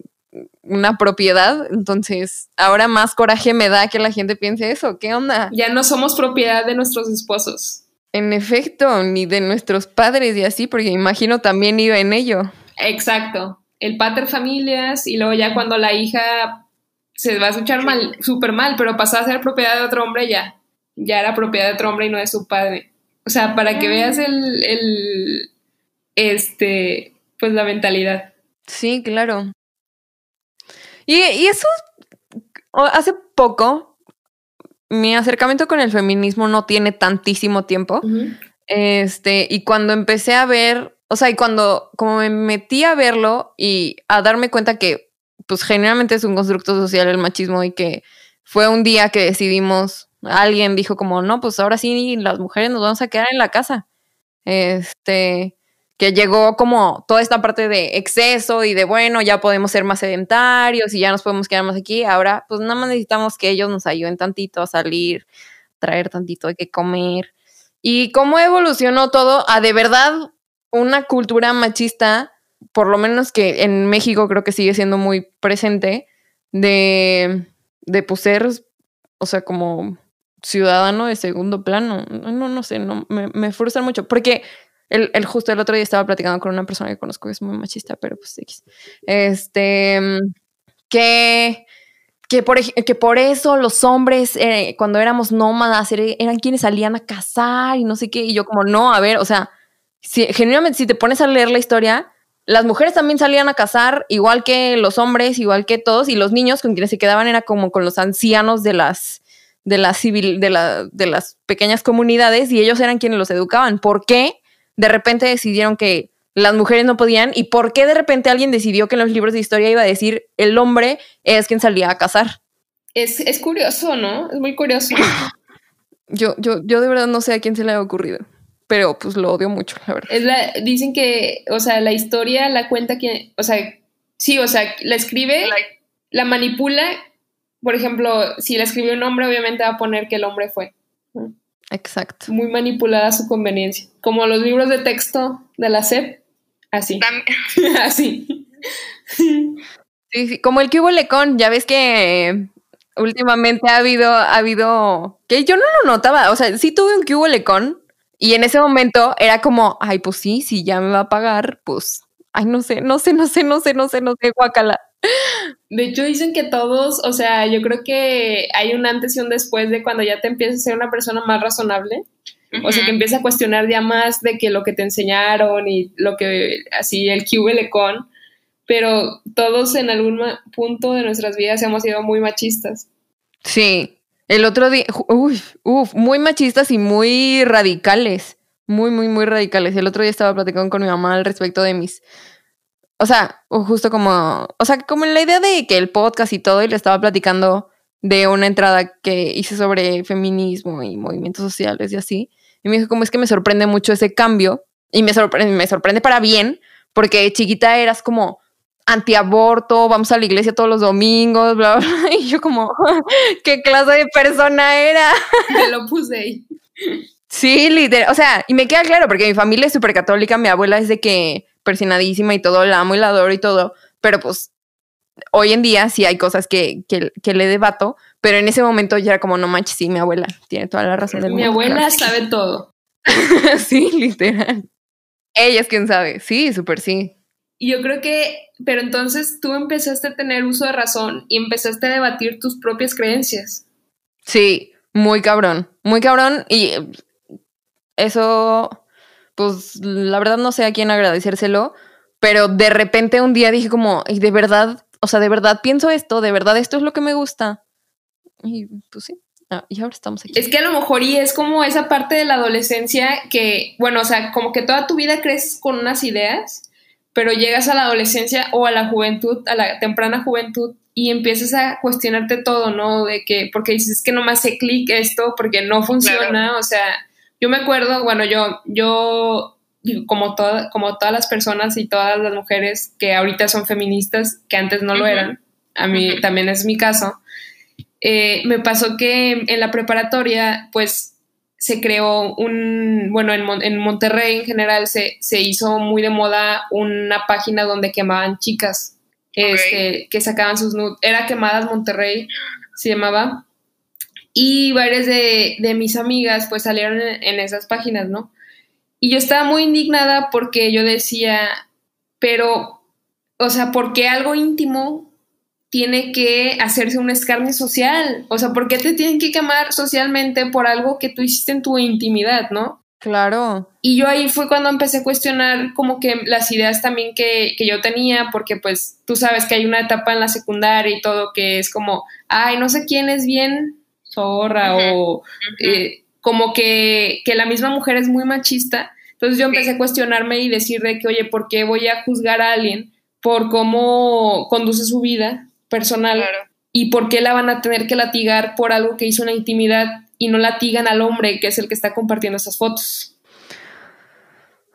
S2: una propiedad, entonces ahora más coraje me da que la gente piense eso, ¿qué onda?
S3: Ya no somos propiedad de nuestros esposos.
S2: En efecto, ni de nuestros padres y así, porque imagino también iba en ello.
S3: Exacto, el pater familias y luego ya cuando la hija se va a escuchar mal, súper mal, pero pasó a ser propiedad de otro hombre ya, ya era propiedad de otro hombre y no de su padre. O sea, para que veas el, el este, pues la mentalidad.
S2: Sí, claro. Y, eso, hace poco, mi acercamiento con el feminismo no tiene tantísimo tiempo. Este, y cuando empecé a ver, o sea, y cuando como me metí a verlo y a darme cuenta que, pues generalmente es un constructo social el machismo y que fue un día que decidimos, alguien dijo como, no, pues ahora sí las mujeres nos vamos a quedar en la casa. Este, que llegó como toda esta parte de exceso y de, bueno, ya podemos ser más sedentarios y ya nos podemos quedar más aquí. Ahora, pues nada más necesitamos que ellos nos ayuden tantito a salir, traer tantito de qué comer. Y cómo evolucionó todo a de verdad una cultura machista, por lo menos que en México creo que sigue siendo muy presente, de, de pues, ser, o sea, como ciudadano de segundo plano. No, no sé, no, me, me frustra mucho. Porque el, justo el otro día estaba platicando con una persona que conozco que es muy machista, pero pues X. Este, que, que, por, que por eso los hombres, eh, cuando éramos nómadas, eran quienes salían a cazar y no sé qué. Y yo, como, no, a ver, o sea, si, genuinamente, si te pones a leer la historia, las mujeres también salían a cazar, igual que los hombres, igual que todos, y los niños con quienes se quedaban era como con los ancianos de las de civil, de, de las pequeñas comunidades, y ellos eran quienes los educaban. ¿Por qué? De repente decidieron que las mujeres no podían y por qué de repente alguien decidió que en los libros de historia iba a decir el hombre es quien salía a cazar.
S3: Es, es curioso, ¿no? Es muy curioso.
S2: Yo, yo, yo de verdad no sé a quién se le ha ocurrido, pero pues lo odio mucho, la verdad.
S3: Es la, dicen que, o sea, la historia la cuenta que, o sea, sí, o sea, la escribe, la manipula. Por ejemplo, si la escribió un hombre, obviamente va a poner que el hombre fue.
S2: Exacto.
S3: Muy manipulada a su conveniencia. Como los libros de texto de la SEP, así. así.
S2: Sí, sí, como el que hubo Lecón, ya ves que eh, últimamente ha habido, ha habido, que yo no lo notaba, o sea, sí tuve un que hubo Lecón y en ese momento era como, ay, pues sí, si ya me va a pagar, pues, ay, no sé, no sé, no sé, no sé, no sé, no sé, guacala.
S3: De hecho, dicen que todos, o sea, yo creo que hay un antes y un después de cuando ya te empiezas a ser una persona más razonable. O sea, que
S4: Ujú.
S3: empieza a cuestionar ya más de que lo que te enseñaron y lo que, así, el QLCon. Pero todos en algún punto de nuestras vidas hemos sido muy machistas.
S2: Sí, el otro día, uy, uf, muy machistas y muy radicales, muy, muy, muy radicales. El otro día estaba platicando con mi mamá al respecto de mis, o sea, justo como, o sea, como la idea de que el podcast y todo, y le estaba platicando de una entrada que hice sobre feminismo y movimientos sociales y así. Y me dijo, como es que me sorprende mucho ese cambio, y me sorprende, me para bien, porque chiquita eras como antiaborto, vamos a la iglesia todos los domingos, bla, bla, bla. Y yo como, ¿qué clase de persona era?
S3: Te lo puse ahí.
S2: Sí, literal. O sea, y me queda claro, porque mi familia es súper católica, mi abuela es de que persinadísima y todo, la amo y la adoro y todo, pero pues hoy en día sí hay cosas que, que, que le debato, pero en ese momento ya era como, no manches, sí, mi abuela tiene toda la razón del
S3: Mi
S2: mundo,
S3: abuela
S2: claro que sí.
S3: sabe todo.
S2: sí, literal. Ella es quien sabe, sí, súper sí.
S3: Y yo creo que, pero entonces tú empezaste a tener uso de razón y empezaste a debatir tus propias creencias.
S2: Sí, muy cabrón, muy cabrón. Y eso, pues la verdad no sé a quién agradecérselo, pero de repente un día dije como, y de verdad, o sea, de verdad pienso esto, de verdad esto es lo que me gusta. Y pues sí, ah, y ahora estamos aquí.
S3: Es que a lo mejor y es como esa parte de la adolescencia que, bueno, o sea, como que toda tu vida creces con unas ideas, pero llegas a la adolescencia o a la juventud, a la temprana juventud, y empiezas a cuestionarte todo, ¿no? De que, porque dices, es que no me hace clic esto, porque no funciona, o sea, yo me acuerdo, bueno, yo, yo, como, toda, como todas las personas y todas las mujeres que ahorita son feministas, que antes no lo eran, a mí también es mi caso, eh, me pasó que en la preparatoria, pues se creó un, bueno, en, Mon- en Monterrey en general se, se hizo muy de moda una página donde quemaban chicas, este, que sacaban sus nudes, era Quemadas Monterrey, se llamaba, y varias de, de mis amigas pues salieron en, en esas páginas, ¿no? Y yo estaba muy indignada porque yo decía, pero, o sea, ¿por qué algo íntimo tiene que hacerse un escarnio social? O sea, ¿por qué te tienen que quemar socialmente por algo que tú hiciste en tu intimidad, no?
S2: Claro.
S3: Y yo ahí fue cuando empecé a cuestionar como que las ideas también que, que yo tenía, porque pues tú sabes que hay una etapa en la secundaria y todo que es como, ay, no sé quién es bien zorra o eh, como que, que la misma mujer es muy machista. Entonces yo empecé
S4: Sí.
S3: a cuestionarme y decir de que, oye, ¿por qué voy a juzgar a alguien por cómo conduce su vida personal
S4: Claro.
S3: y por qué la van a tener que latigar por algo que hizo en la intimidad y no latigan al hombre que es el que está compartiendo esas fotos?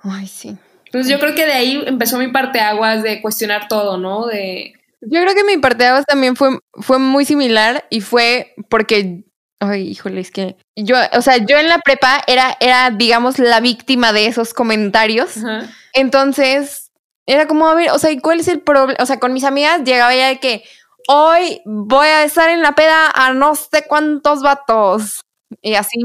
S2: Ay, sí.
S3: Entonces yo creo que de ahí empezó mi parte aguas de cuestionar todo, ¿no? De
S2: Yo creo que mi parte de aguas también fue, fue muy similar y fue porque, ay, híjole, es que yo, o sea, yo en la prepa era, era, digamos, la víctima de esos comentarios. Entonces, era como, a ver, o sea, ¿y cuál es el problema? O sea, con mis amigas llegaba ya de que hoy voy a estar en la peda a no sé cuántos vatos. Y así.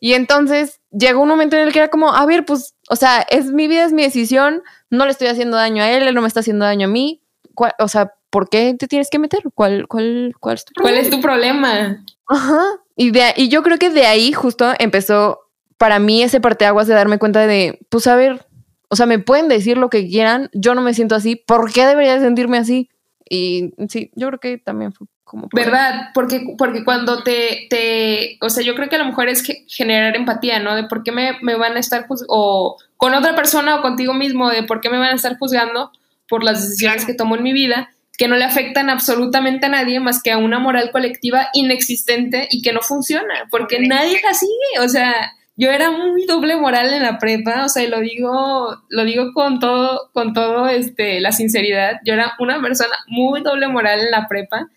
S2: Y entonces llegó un momento en el que era como, a ver, pues, o sea, es mi vida, es mi decisión, no le estoy haciendo daño a él, él no me está haciendo daño a mí. ¿Cuál- o sea, ¿por qué te tienes que meter? ¿Cuál, cuál, cuál es tu
S3: ¿cuál es tu problema?
S2: Ajá. Y, de, y yo creo que de ahí justo empezó para mí ese parteaguas de darme cuenta de, pues a ver, o sea, me pueden decir lo que quieran, yo no me siento así, ¿por qué debería de sentirme así? Y sí, yo creo que también fue como... por ahí.
S3: ¿Verdad? Porque, porque cuando te, te, o sea, yo creo que a lo mejor es ge- generar empatía, ¿no? De por qué me, me van a estar juzgando, o con otra persona o contigo mismo, de por qué me van a estar juzgando por las decisiones
S4: Claro.
S3: que tomo en mi vida, que no le afectan absolutamente a nadie más que a una moral colectiva inexistente y que no funciona, porque nadie la sigue, o sea, yo era muy doble moral en la prepa, o sea, y lo digo, lo digo con todo, con todo este, la sinceridad. Yo era una persona muy doble moral en la prepa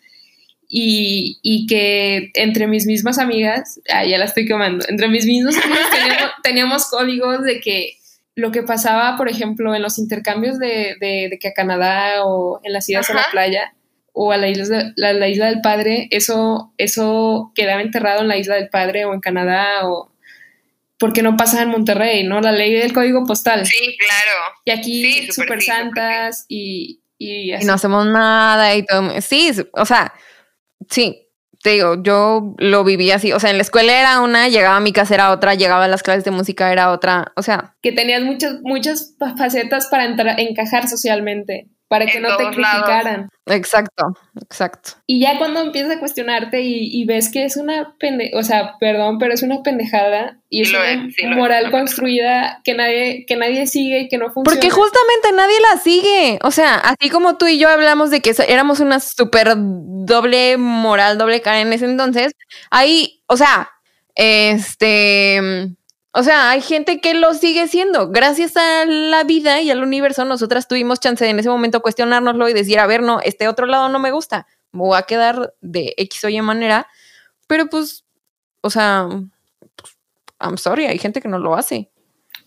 S3: y, y que entre mis mismas amigas, ah, ya la estoy quemando, entre mis mismos amigos teníamos, teníamos códigos de que lo que pasaba, por ejemplo, en los intercambios de, de, de que a Canadá o en las idas a la playa o a la isla, la, la isla del padre, eso, eso quedaba enterrado en la isla del padre o en Canadá o porque no pasa en Monterrey, ¿no? La ley del código postal.
S4: Sí, claro.
S3: Y aquí
S4: Sí, súper
S3: santas y, y así.
S2: Y no hacemos nada y todo. Sí, o sea, sí, te digo, yo lo viví así. O sea, en la escuela era una, llegaba a mi casa era otra, llegaba a las clases de música era otra. O sea,
S3: que tenías muchas, muchas fa- facetas para entrar, encajar socialmente, para que
S4: En
S3: no te
S4: lados.
S3: criticaran.
S2: exacto, exacto.
S3: Y ya cuando empiezas a cuestionarte y, y ves que es una pende, o sea, perdón, pero es una pendejada y
S4: Sí
S3: es una
S4: es, sí lo es,
S3: moral construida que nadie, que nadie sigue y que no funciona.
S2: Porque justamente nadie la sigue. O sea, así como tú y yo hablamos de que éramos una súper doble moral, doble cara en ese entonces, hay, o sea, este, o sea, hay gente que lo sigue siendo. Gracias a la vida y al universo, nosotras tuvimos chance de en ese momento cuestionárnoslo y decir, a ver, no, este otro lado no me gusta. Me voy a quedar de X o Y manera. Pero pues, o sea, pues, I'm sorry, hay gente que no lo hace.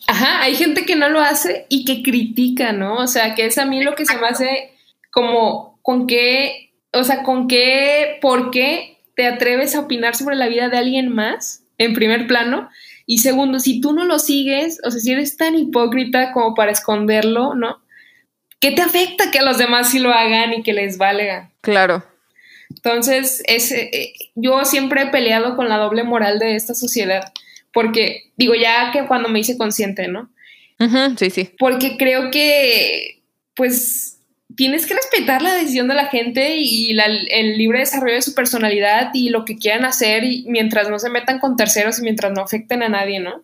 S3: Ajá, hay gente que no lo hace y que critica, ¿no? O sea, que es a mí lo que se me hace como con qué, o sea, con qué, por qué te atreves a opinar sobre la vida de alguien más, en primer plano, y segundo, si tú no lo sigues, o sea, si eres tan hipócrita como para esconderlo, ¿no? ¿Qué te afecta que los demás sí lo hagan y que les valga?
S2: Claro.
S3: Entonces, es, eh, yo siempre he peleado con la doble moral de esta sociedad, porque digo, ya que cuando me hice consciente, ¿no?
S2: Ujú, sí, sí.
S3: porque creo que, pues, tienes que respetar la decisión de la gente y la- el libre desarrollo de su personalidad y lo que quieran hacer y mientras no se metan con terceros y mientras no afecten a nadie, ¿no?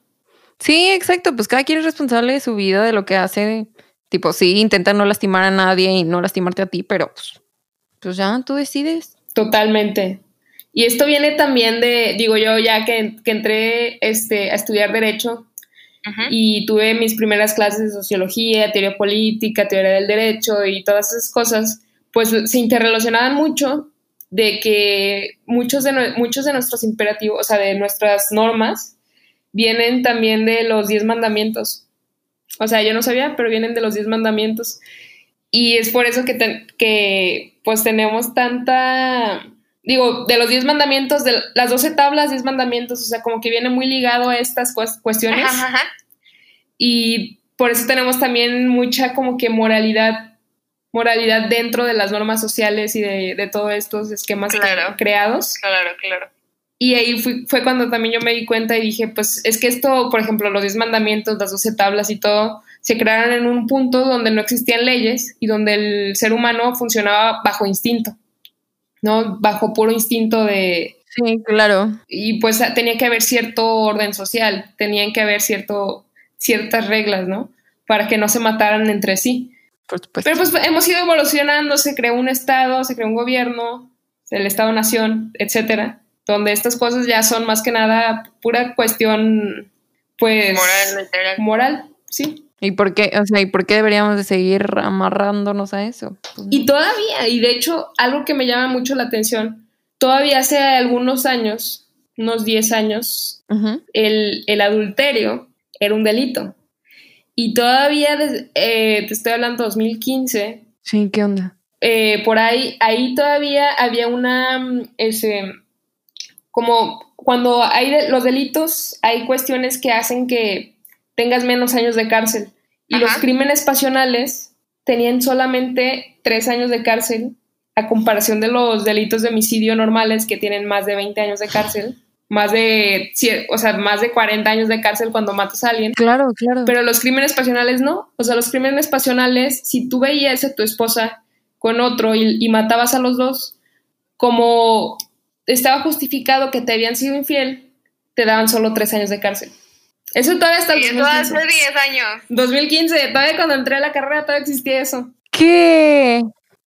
S2: Sí, exacto. Pues cada quien es responsable de su vida, de lo que hace. Tipo, sí, intenta no lastimar a nadie y no lastimarte a ti, pero pues, pues ya tú decides.
S3: Totalmente. Y esto viene también de, digo yo, ya que, que entré este, a estudiar Derecho
S4: Ujú.
S3: y tuve mis primeras clases de sociología, teoría política, teoría del derecho y todas esas cosas, pues se interrelacionaban mucho de que muchos de, nue- muchos de nuestros imperativos, o sea, de nuestras normas, vienen también de los diez mandamientos. O sea, yo no sabía, pero vienen de los diez mandamientos. Y es por eso que, ten- que pues tenemos tanta, digo, de los diez mandamientos, de las doce tablas, diez mandamientos, o sea, como que viene muy ligado a estas cues- cuestiones
S4: Ajá, ajá.
S3: y por eso tenemos también mucha como que moralidad, moralidad dentro de las normas sociales y de, de todos estos esquemas
S4: Claro.
S3: creados.
S4: Claro, claro.
S3: Y ahí fui- fue cuando también yo me di cuenta y dije, pues es que esto, por ejemplo, los 10 mandamientos, las 12 tablas y todo, se crearon en un punto donde no existían leyes y donde el ser humano funcionaba bajo instinto, ¿no? Bajo puro instinto de...
S2: Sí, claro.
S3: Y pues tenía que haber cierto orden social, tenían que haber cierto, ciertas reglas, ¿no? Para que no se mataran entre sí.
S2: Por supuesto.
S3: Pero pues hemos ido evolucionando, se creó un Estado, se creó un gobierno, el Estado-nación, etcétera, donde estas cosas ya son más que nada pura cuestión, pues,
S4: Moral, literal.
S3: moral, sí.
S2: ¿Y por qué? O sea, ¿y por qué deberíamos de seguir amarrándonos a eso? Pues,
S3: Y todavía, y de hecho, algo que me llama mucho la atención, todavía hace algunos años, unos 10 años, el, el adulterio era un delito. Y todavía, eh, te estoy hablando 2015,
S2: Sí, ¿qué onda?
S3: eh, por ahí, ahí todavía había una, mm, ese, como cuando hay de- los delitos, hay cuestiones que hacen que tengas menos años de cárcel. Y los crímenes pasionales tenían solamente tres años de cárcel a comparación de los delitos de homicidio normales que tienen más de 20 años de cárcel, más de, o sea, más de 40 años de cárcel cuando matas a alguien.
S2: Claro, claro.
S3: Pero los crímenes pasionales no. O sea, los crímenes pasionales, si tú veías a tu esposa con otro y, y matabas a los dos, como estaba justificado que te habían sido infiel, te daban solo tres años de cárcel. Eso todavía el
S4: Y eso
S3: 2015.
S4: hace 10 años.
S3: 2015, todavía cuando entré a la carrera todavía existía eso.
S2: ¿Qué?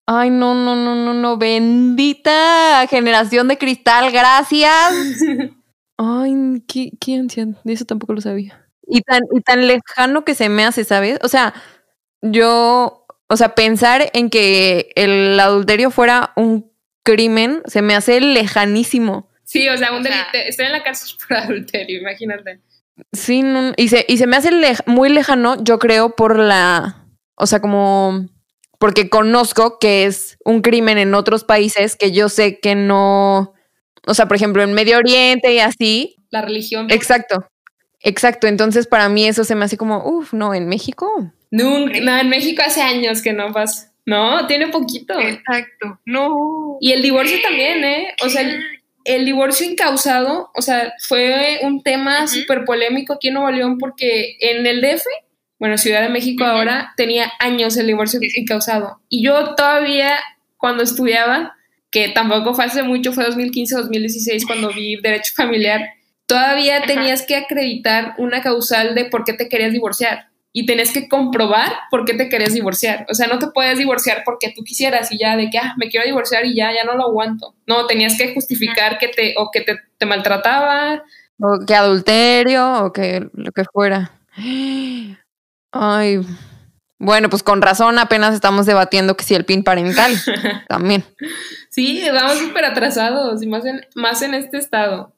S2: Ay, no, no, no, no, no. Bendita generación de cristal, gracias. Ay, qué, qué ansiedad. Eso tampoco lo sabía. Y tan, y tan lejano que se me hace, ¿sabes? O sea, yo, o sea, pensar en que el adulterio fuera un crimen se me hace lejanísimo.
S3: Sí, o sea, un delito. Estoy en la cárcel por adulterio, imagínate.
S2: Sí, no- y, se, y se me hace lej- muy lejano, yo creo, por la, o sea, como, porque conozco que es un crimen en otros países que yo sé que no, o sea, por ejemplo, en Medio Oriente y así.
S3: La religión.
S2: Exacto, exacto. Entonces, para mí eso se me hace como, uff, no, en México.
S3: Nunca, no, en México hace años que no pasa. No, tiene poquito.
S4: Exacto. No.
S3: Y el divorcio también, ¿eh? O sea, el, divorcio incausado, o sea, fue un tema
S4: Ujú.
S3: súper polémico aquí en Nuevo León porque en el DF, bueno, Ciudad de México ahora, tenía años el divorcio incausado. Y yo todavía, cuando estudiaba, que tampoco fue hace mucho, fue 2015-2016 cuando vi Derecho Familiar, todavía tenías que acreditar una causal de por qué te querías divorciar. Y tenías que comprobar por qué te querías divorciar. O sea, no te puedes divorciar porque tú quisieras y ya de que, ah, me quiero divorciar y ya, ya no lo aguanto. No, tenías que justificar que te, o que te, te maltrataba.
S2: O que adulterio, o que lo que fuera. Ay. Bueno, pues con razón apenas estamos debatiendo que si el PIN parental también.
S3: Sí, vamos súper atrasados y más en, más en este estado.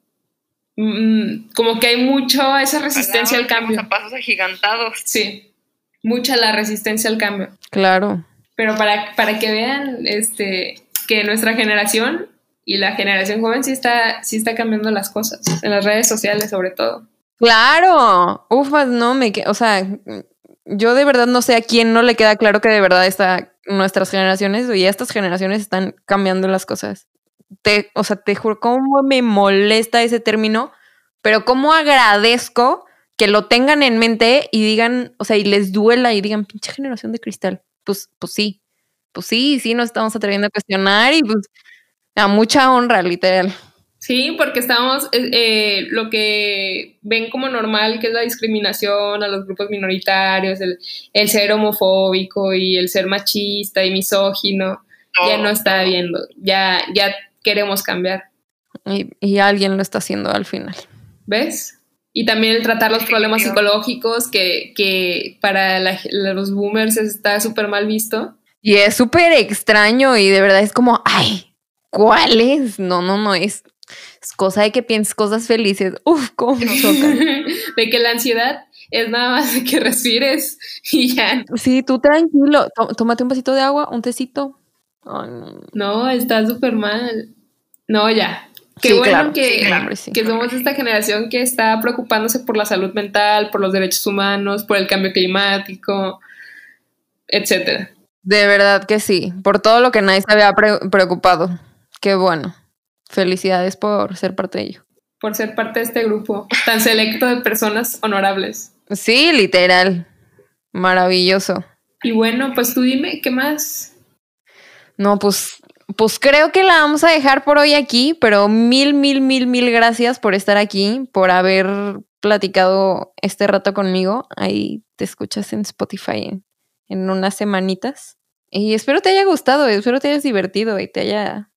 S3: Mm, como que hay mucho esa resistencia al cambio.
S4: A pasos agigantados.
S3: Sí, mucha la resistencia al cambio.
S2: Claro.
S3: Pero para, para que vean este, que nuestra generación y la generación joven sí está, sí está cambiando las cosas, en las redes sociales sobre todo.
S2: Claro. Ufas, no me o sea, yo de verdad no sé a quién no le queda claro que de verdad está nuestras generaciones y estas generaciones están cambiando las cosas. Te, o sea, te juro cómo me molesta ese término, pero cómo agradezco que lo tengan en mente y digan, o sea, y les duela y digan, pinche generación de cristal. Pues, pues sí, pues sí, sí nos estamos atreviendo a cuestionar y pues a mucha honra, literal.
S3: Sí, porque estamos, eh, eh, lo que ven como normal, que es la discriminación a los grupos minoritarios, el, el ser homofóbico y el ser machista y misógino, ya no está viendo, ya, ya queremos cambiar,
S2: Y, y alguien lo está haciendo al final.
S3: ¿ves? Y también el tratar los problemas psicológicos, que, que para la- los boomers está súper mal visto.
S2: Y es súper extraño y de verdad es como, ay, ¿cuál es? No, no, no, es, es cosa de que pienses cosas felices. Uf, cómo me chocan.
S3: de que la ansiedad es nada más de que respires y ya.
S2: Sí, tú tranquilo, tó- tómate un vasito de agua, un tecito. No.
S3: No, está súper mal. No, ya. Qué
S2: Sí,
S3: bueno
S2: claro,
S3: que,
S2: sí, claro, sí.
S3: que somos esta generación que está preocupándose por la salud mental, por los derechos humanos, por el cambio climático, etcétera.
S2: De verdad que sí, por todo lo que nadie se había pre- preocupado. Qué bueno. Felicidades por ser parte de ello.
S3: Por ser parte de este grupo tan selecto de personas honorables.
S2: Sí, literal. Maravilloso.
S3: Y bueno, pues tú dime, ¿qué más?
S2: No, pues, pues creo que la vamos a dejar por hoy aquí, pero mil, mil, mil, mil gracias por estar aquí, por haber platicado este rato conmigo. Ahí te escuchas en Spotify en, unas semanitas. Y espero te haya gustado, espero te hayas divertido y te haya,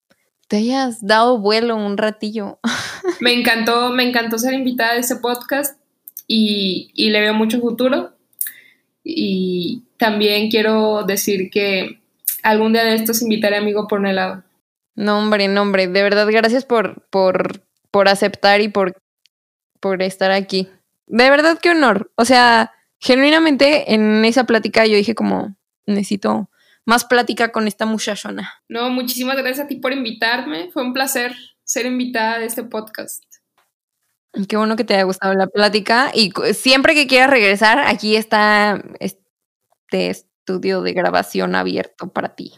S2: te hayas dado vuelo un ratillo.
S3: Me encantó, me encantó ser invitada a este podcast y, y le veo mucho futuro. Y también quiero decir que algún día de estos invitaré a amigo por un helado.
S2: No, hombre, no, hombre, de verdad, gracias por, por, por aceptar y por, por estar aquí. De verdad, qué honor. O sea, genuinamente en esa plática yo dije como, necesito más plática con esta muchachona.
S3: No, muchísimas gracias a ti por invitarme. Fue un placer ser invitada de este podcast.
S2: Qué bueno que te haya gustado la plática y siempre que quieras regresar, aquí está este estudio de grabación abierto para ti.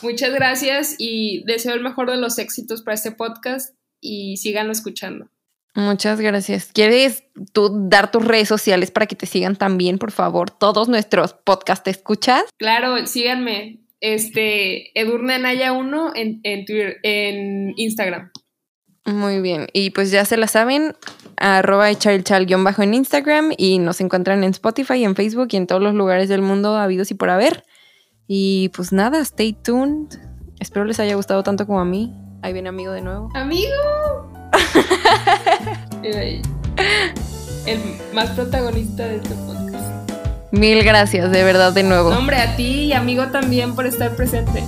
S3: Muchas gracias y deseo el mejor de los éxitos para este podcast y síganlo escuchando.
S2: Muchas gracias. ¿Quieres tú dar tus redes sociales para que te sigan también, por favor? Todos nuestros podcast ¿te escuchas?
S3: Claro, síganme. Este, Edurne Naya 1 en, en Twitter, en Instagram.
S2: Muy bien. Y pues ya se la saben, arroba echarelchal-bajo en Instagram y nos encuentran en Spotify, en Facebook y en todos los lugares del mundo habidos y por haber. Y pues nada, stay tuned. Espero les haya gustado tanto como a mí. Ahí viene amigo de nuevo.
S3: ¡Amigo! el más protagonista de este podcast.
S2: Mil gracias, de verdad, de nuevo.
S3: No, hombre, a ti y amigo también por estar presente.